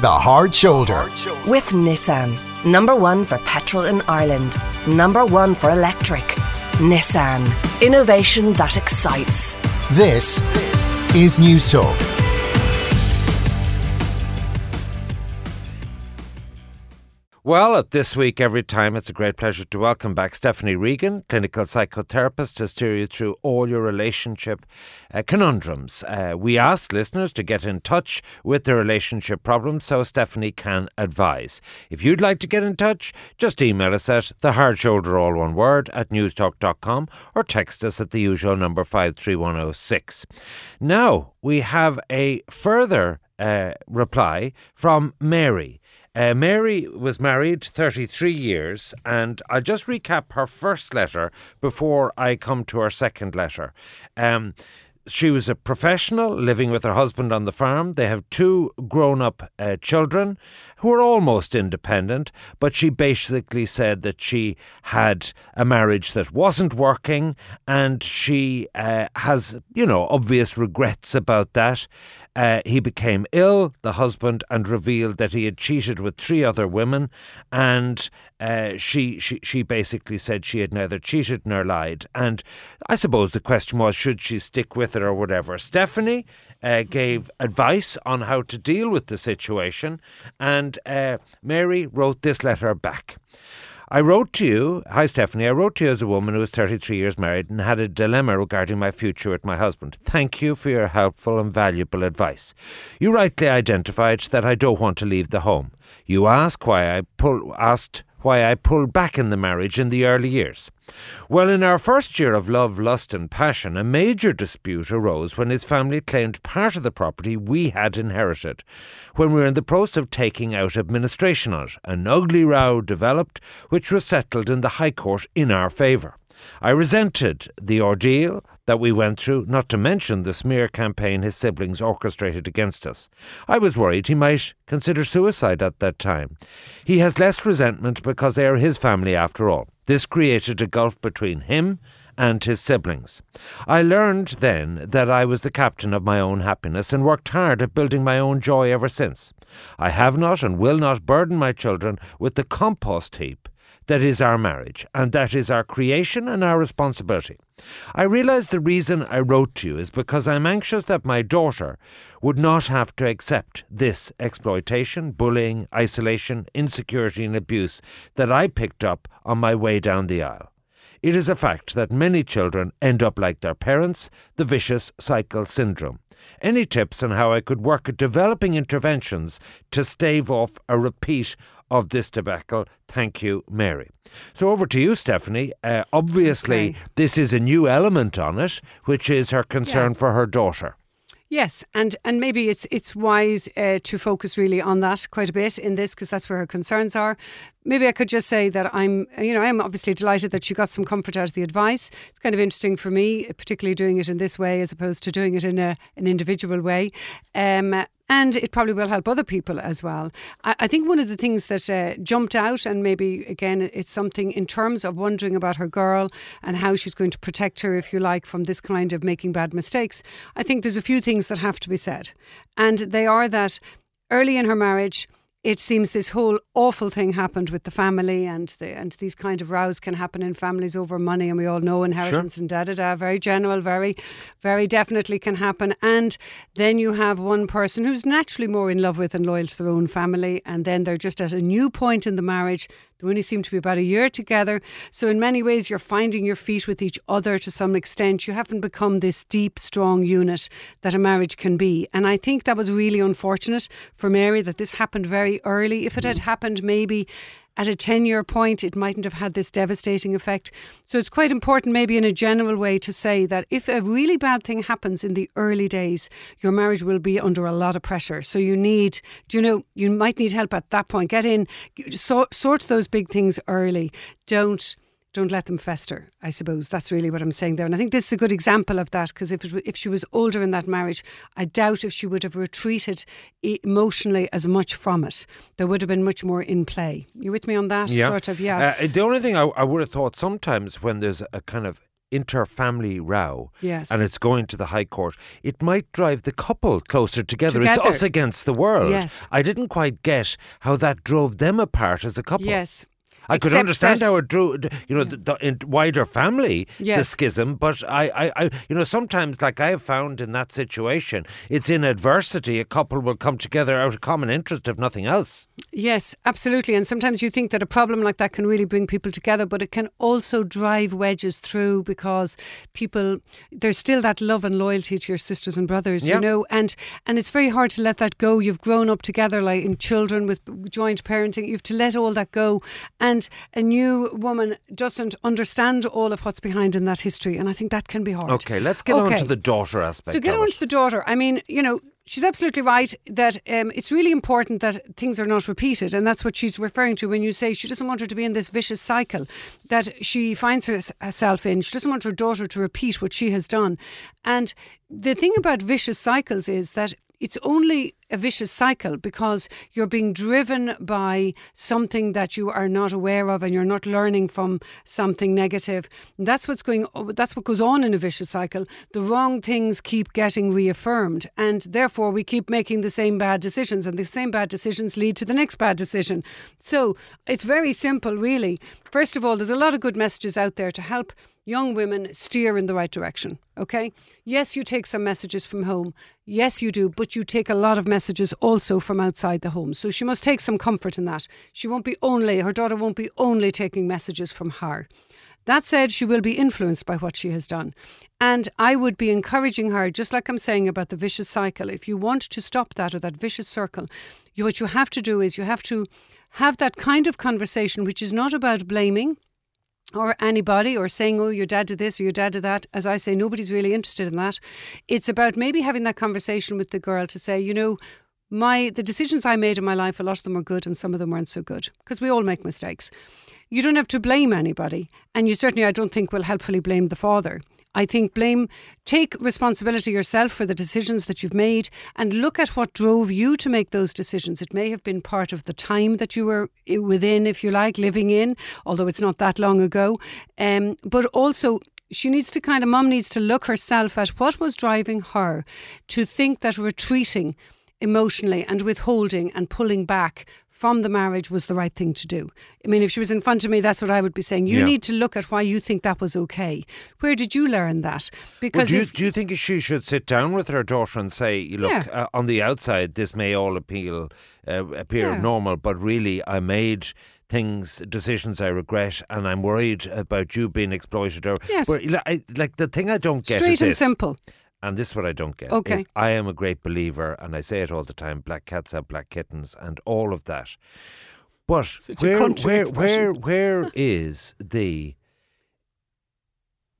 The Hard Shoulder. With Nissan. Number one for petrol in Ireland. Number one for electric. Nissan. Innovation that excites. This is Newstalk. Well, at this week, every time, it's a great pleasure to welcome back Stephanie Regan, clinical psychotherapist, to steer you through all your relationship uh, conundrums. Uh, we ask listeners to get in touch with their relationship problems so Stephanie can advise. If you'd like to get in touch, just email us at the hard shoulder, all one word, at newstalk.com or text us at the usual number 53106. Now, we have a further uh, reply from Mary. Uh, Mary was married 33 years, and I'll just recap her first letter before I come to her second letter. Um, she was a professional living with her husband on the farm. They have two grown up uh, children who are almost independent, but she basically said that she had a marriage that wasn't working and she uh, has, you know, obvious regrets about that. Uh, he became ill, the husband, and revealed that he had cheated with three other women. And uh, she, she, she basically said she had neither cheated nor lied. And I suppose the question was should she stick with it or whatever? Stephanie uh, gave advice on how to deal with the situation, and uh, Mary wrote this letter back. I wrote to you, hi Stephanie, I wrote to you as a woman who was 33 years married and had a dilemma regarding my future with my husband. Thank you for your helpful and valuable advice. You rightly identified that I don't want to leave the home. You ask why I pull, asked why I pulled back in the marriage in the early years. Well, in our first year of love, lust, and passion, a major dispute arose when his family claimed part of the property we had inherited. When we were in the process of taking out administration on it, an ugly row developed, which was settled in the High Court in our favour. I resented the ordeal that we went through, not to mention the smear campaign his siblings orchestrated against us. I was worried he might consider suicide at that time. He has less resentment because they are his family after all. This created a gulf between him and his siblings. I learned then that I was the captain of my own happiness and worked hard at building my own joy ever since. I have not and will not burden my children with the compost heap that is our marriage, and that is our creation and our responsibility. I realize the reason I wrote to you is because I'm anxious that my daughter would not have to accept this exploitation, bullying, isolation, insecurity, and abuse that I picked up on my way down the aisle. It is a fact that many children end up like their parents, the vicious cycle syndrome. Any tips on how I could work at developing interventions to stave off a repeat of this debacle. Thank you, Mary. So over to you, Stephanie. Uh, obviously, okay. this is a new element on it, which is her concern yeah. for her daughter. Yes, and and maybe it's it's wise uh, to focus really on that quite a bit in this because that's where her concerns are. Maybe I could just say that I'm, you know, I'm obviously delighted that she got some comfort out of the advice. It's kind of interesting for me, particularly doing it in this way as opposed to doing it in a, an individual way. Um, and it probably will help other people as well. I, I think one of the things that uh, jumped out, and maybe again, it's something in terms of wondering about her girl and how she's going to protect her, if you like, from this kind of making bad mistakes. I think there's a few things that have to be said, and they are that early in her marriage, it seems this whole awful thing happened with the family and the, and these kind of rows can happen in families over money and we all know inheritance sure. and da da da very general very very definitely can happen and then you have one person who's naturally more in love with and loyal to their own family and then they're just at a new point in the marriage they only seem to be about a year together. So, in many ways, you're finding your feet with each other to some extent. You haven't become this deep, strong unit that a marriage can be. And I think that was really unfortunate for Mary that this happened very early. If it had mm-hmm. happened maybe at a 10 year point, it mightn't have had this devastating effect. So it's quite important, maybe in a general way, to say that if a really bad thing happens in the early days, your marriage will be under a lot of pressure. So you need, do you know, you might need help at that point. Get in, sort, sort those big things early. Don't don't let them fester. I suppose that's really what I'm saying there, and I think this is a good example of that because if if she was older in that marriage, I doubt if she would have retreated emotionally as much from it. There would have been much more in play. You with me on that? Yeah. Sort of, yeah. Uh, the only thing I, I would have thought sometimes when there's a kind of inter-family row Yes. and it's going to the High Court, it might drive the couple closer together. It's us against the world. Yes. I didn't quite get how that drove them apart as a couple. Yes. I could understand how it drew, you know, the, the in wider family, the schism. But I, I, I, you know, sometimes, like I have found in that situation, it's in adversity a couple will come together out of common interest, if nothing else. Yes, absolutely. And sometimes you think that a problem like that can really bring people together, but it can also drive wedges through because people there's still that love and loyalty to your sisters and brothers, Yeah. you know, and and it's very hard to let that go. You've grown up together like in children with joint parenting. You have to let all that go. And a new woman doesn't understand all of what's behind in that history. And I think that can be hard. Okay, let's get on to the daughter aspect. So get on it. to the daughter. I mean, you know, she's absolutely right that um, it's really important that things are not repeated, and that's what she's referring to when you say she doesn't want her to be in this vicious cycle that she finds herself in. She doesn't want her daughter to repeat what she has done, and the thing about vicious cycles is that. It's only a vicious cycle because you're being driven by something that you are not aware of and you're not learning from something negative. And that's what's going that's what goes on in a vicious cycle. The wrong things keep getting reaffirmed and therefore we keep making the same bad decisions and the same bad decisions lead to the next bad decision. So, it's very simple really. First of all, there's a lot of good messages out there to help young women steer in the right direction. Okay? Yes, you take some messages from home. Yes, you do, but you take a lot of messages also from outside the home. So she must take some comfort in that. She won't be only, her daughter won't be only taking messages from her. That said, she will be influenced by what she has done. And I would be encouraging her, just like I'm saying about the vicious cycle, if you want to stop that or that vicious circle, you, what you have to do is you have to have that kind of conversation, which is not about blaming or anybody or saying, oh, your dad did this or your dad did that. As I say, nobody's really interested in that. It's about maybe having that conversation with the girl to say, you know, my the decisions I made in my life, a lot of them were good and some of them weren't so good because we all make mistakes. You don't have to blame anybody, and you certainly, I don't think, will helpfully blame the father. I think blame, take responsibility yourself for the decisions that you've made and look at what drove you to make those decisions. It may have been part of the time that you were within, if you like, living in, although it's not that long ago. Um, but also, she needs to kind of, mum needs to look herself at what was driving her to think that retreating emotionally and withholding and pulling back from the marriage was the right thing to do. I mean, if she was in front of me, that's what I would be saying. You Yeah. need to look at why you think that was okay. Where did you learn that? Well, Because do, you, if, do you think she should sit down with her daughter and say, "Look, Yeah. uh, on the outside, this may all appeal uh, appear Yeah. normal, but really, I made things, decisions I regret, and I'm worried about you being exploited." Or, Yes. but, like the thing I don't get straight and this, simple. And this is what I don't get. Okay. is I am a great believer, and I say it all the time: black cats have black kittens, and all of that. But Such where, where, where, where is the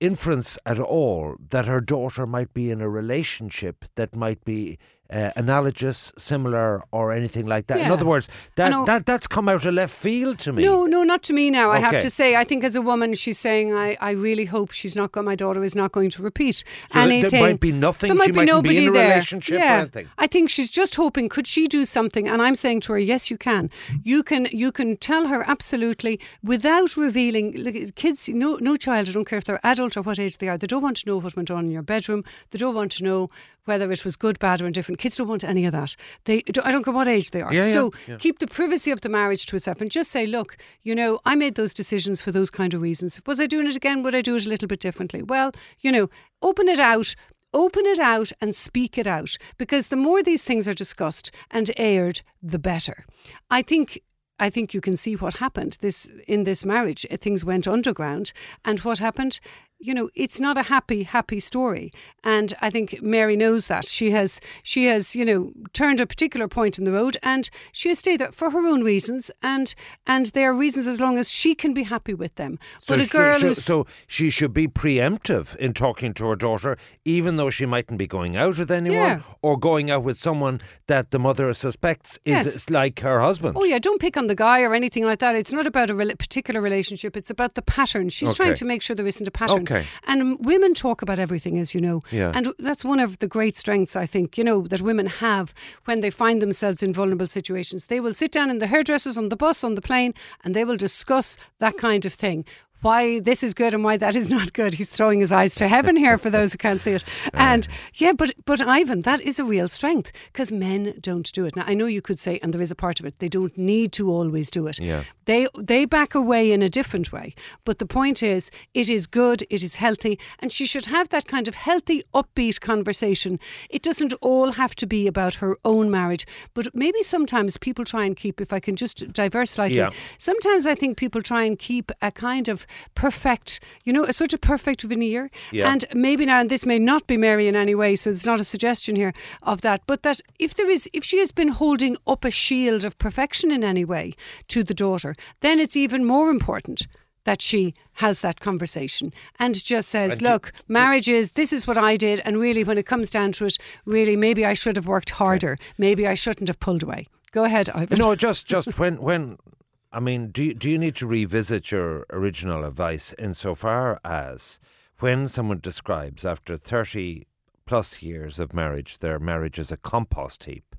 inference at all that her daughter might be in a relationship that might be uh, analogous, similar, or anything like that? In other words, that, that that's come out of left field to me. No, no, not to me now. I have to say, I think as a woman, she's saying, I, I really hope she's not going, my daughter is not going to repeat So there- anything. there might be nothing. There might she be nobody be in a there. relationship or yeah. anything. I think she's just hoping, could she do something? And I'm saying to her, yes, you can. You can, you can tell her absolutely without revealing. Look, kids, no, no child, I don't care if they're adult or what age they are, they don't want to know what went on in your bedroom. They don't want to know whether it was good, bad, or indifferent. Kids don't want any of that. They, I don't care what age they are. Yeah, yeah, so yeah. keep the privacy of the marriage to itself and just say, look, you know, I made those decisions for those kind of reasons. Was I doing it again? Would I do it a little bit differently? Well, you know, open it out. Open it out and speak it out because the more these things are discussed and aired, the better. I think I think you can see what happened this in this marriage. Things went underground, and what happened? You know, it's not a happy, happy story. And I think Mary knows that. She has, she has, you know, turned a particular point in the road, and she has stayed there for her own reasons, and and they are reasons as long as she can be happy with them. but a girl so, who's so she should be preemptive in talking to her daughter, even though she mightn't be going out with anyone Yeah. or going out with someone that the mother suspects is Yes. like her husband. Oh yeah, don't pick on the guy or anything like that. It's not about a rela- particular relationship. It's about the pattern. She's Okay. trying to make sure there isn't a pattern. Okay. And women talk about everything, as you know. Yeah. And that's one of the great strengths I think you know that women have when they find themselves in vulnerable situations. They will sit down in the hairdressers on the bus, on the plane, and they will discuss that kind of thing. Why this is good and why that is not good. He's throwing his eyes to heaven here for those who can't see it. And yeah, but but Ivan, that is a real strength because men don't do it. Now I know you could say, and there is a part of it, they don't need to always do it. Yeah. They they back away in a different way. But the point is, it is good, it is healthy, and she should have that kind of healthy, upbeat conversation. It doesn't all have to be about her own marriage, but maybe sometimes people try and keep. If I can just diverse slightly, Yeah. sometimes I think people try and keep a kind of perfect, you know, such a perfect veneer. Yeah. And maybe now, and this may not be Mary in any way, so it's not a suggestion here of that, but that if there is, if she has been holding up a shield of perfection in any way to the daughter, then it's even more important that she has that conversation and just says, And do- look, marriage is, this is what I did. And really, when it comes down to it, really, maybe I should have worked harder. Maybe I shouldn't have pulled away. Go ahead, Ivan. No, just just when when I mean, do you, do you need to revisit your original advice insofar as when someone describes after thirty plus years of marriage their marriage as a compost heap,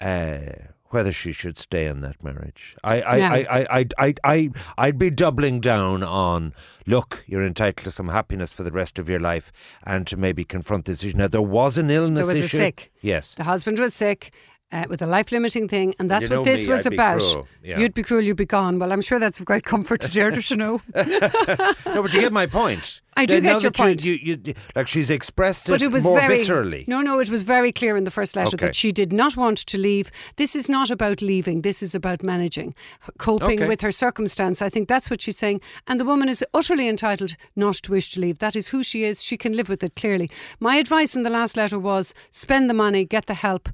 uh, whether she should stay in that marriage? I I, Yeah. I, I, I, I, I I'd be doubling down on look, you're entitled to some happiness for the rest of your life, and to maybe confront this issue. Now there was an illness There was a issue. sick. Yes. The husband was sick. Uh, with a life limiting thing, and that's You what this me, was I'd about. yeah. You'd be cruel, you'd be gone. Well, I'm sure that's of great comfort to Deirdre to know. No, but you get my point. I do Then get your point. You, you, like she's expressed it, But it was more very viscerally. No, no, it was very clear in the first letter Okay. that she did not want to leave. This is not about leaving. This is about managing, coping Okay. with her circumstance. I think that's what she's saying. And the woman is utterly entitled not to wish to leave. That is who she is. She can live with it clearly. My advice in the last letter was spend the money, get the help.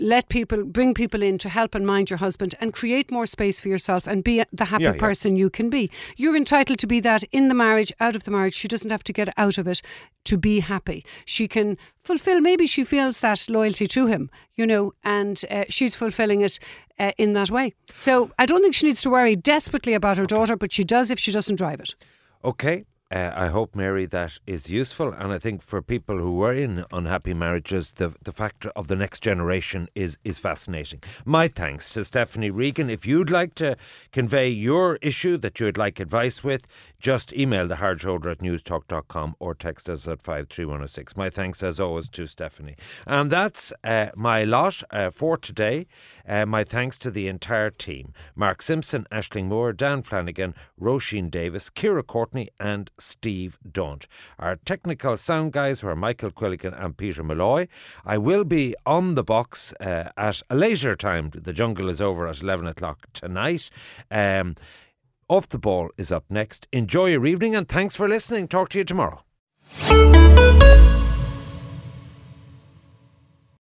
Let people bring people in to help and mind your husband and create more space for yourself and be the happy Yeah, yeah. person you can be. You're entitled to be that in the marriage, out of the marriage. She doesn't have to get out of it to be happy. She can fulfill, maybe she feels that loyalty to him, you know, and uh, she's fulfilling it uh, in that way. So I don't think she needs to worry desperately about her daughter, but she does if she doesn't drive it. Okay. Uh, I hope, Mary, that is useful. And I think for people who were in unhappy marriages, the the factor of the next generation is is fascinating. My thanks to Stephanie Regan. If you'd like to convey your issue that you'd like advice with, just email the hard at newstalk.com or text us at 53106. My thanks, as always, to Stephanie. And that's uh, my lot uh, for today. Uh, my thanks to the entire team Mark Simpson, Ashling Moore, Dan Flanagan, Roisin Davis, Kira Courtney, and Steve Daunt. Our technical sound guys were Michael Quilligan and Peter Malloy. I will be on the box uh, at a later time. The jungle is over at 11 o'clock tonight. Um, off the ball is up next. Enjoy your evening and thanks for listening. Talk to you tomorrow.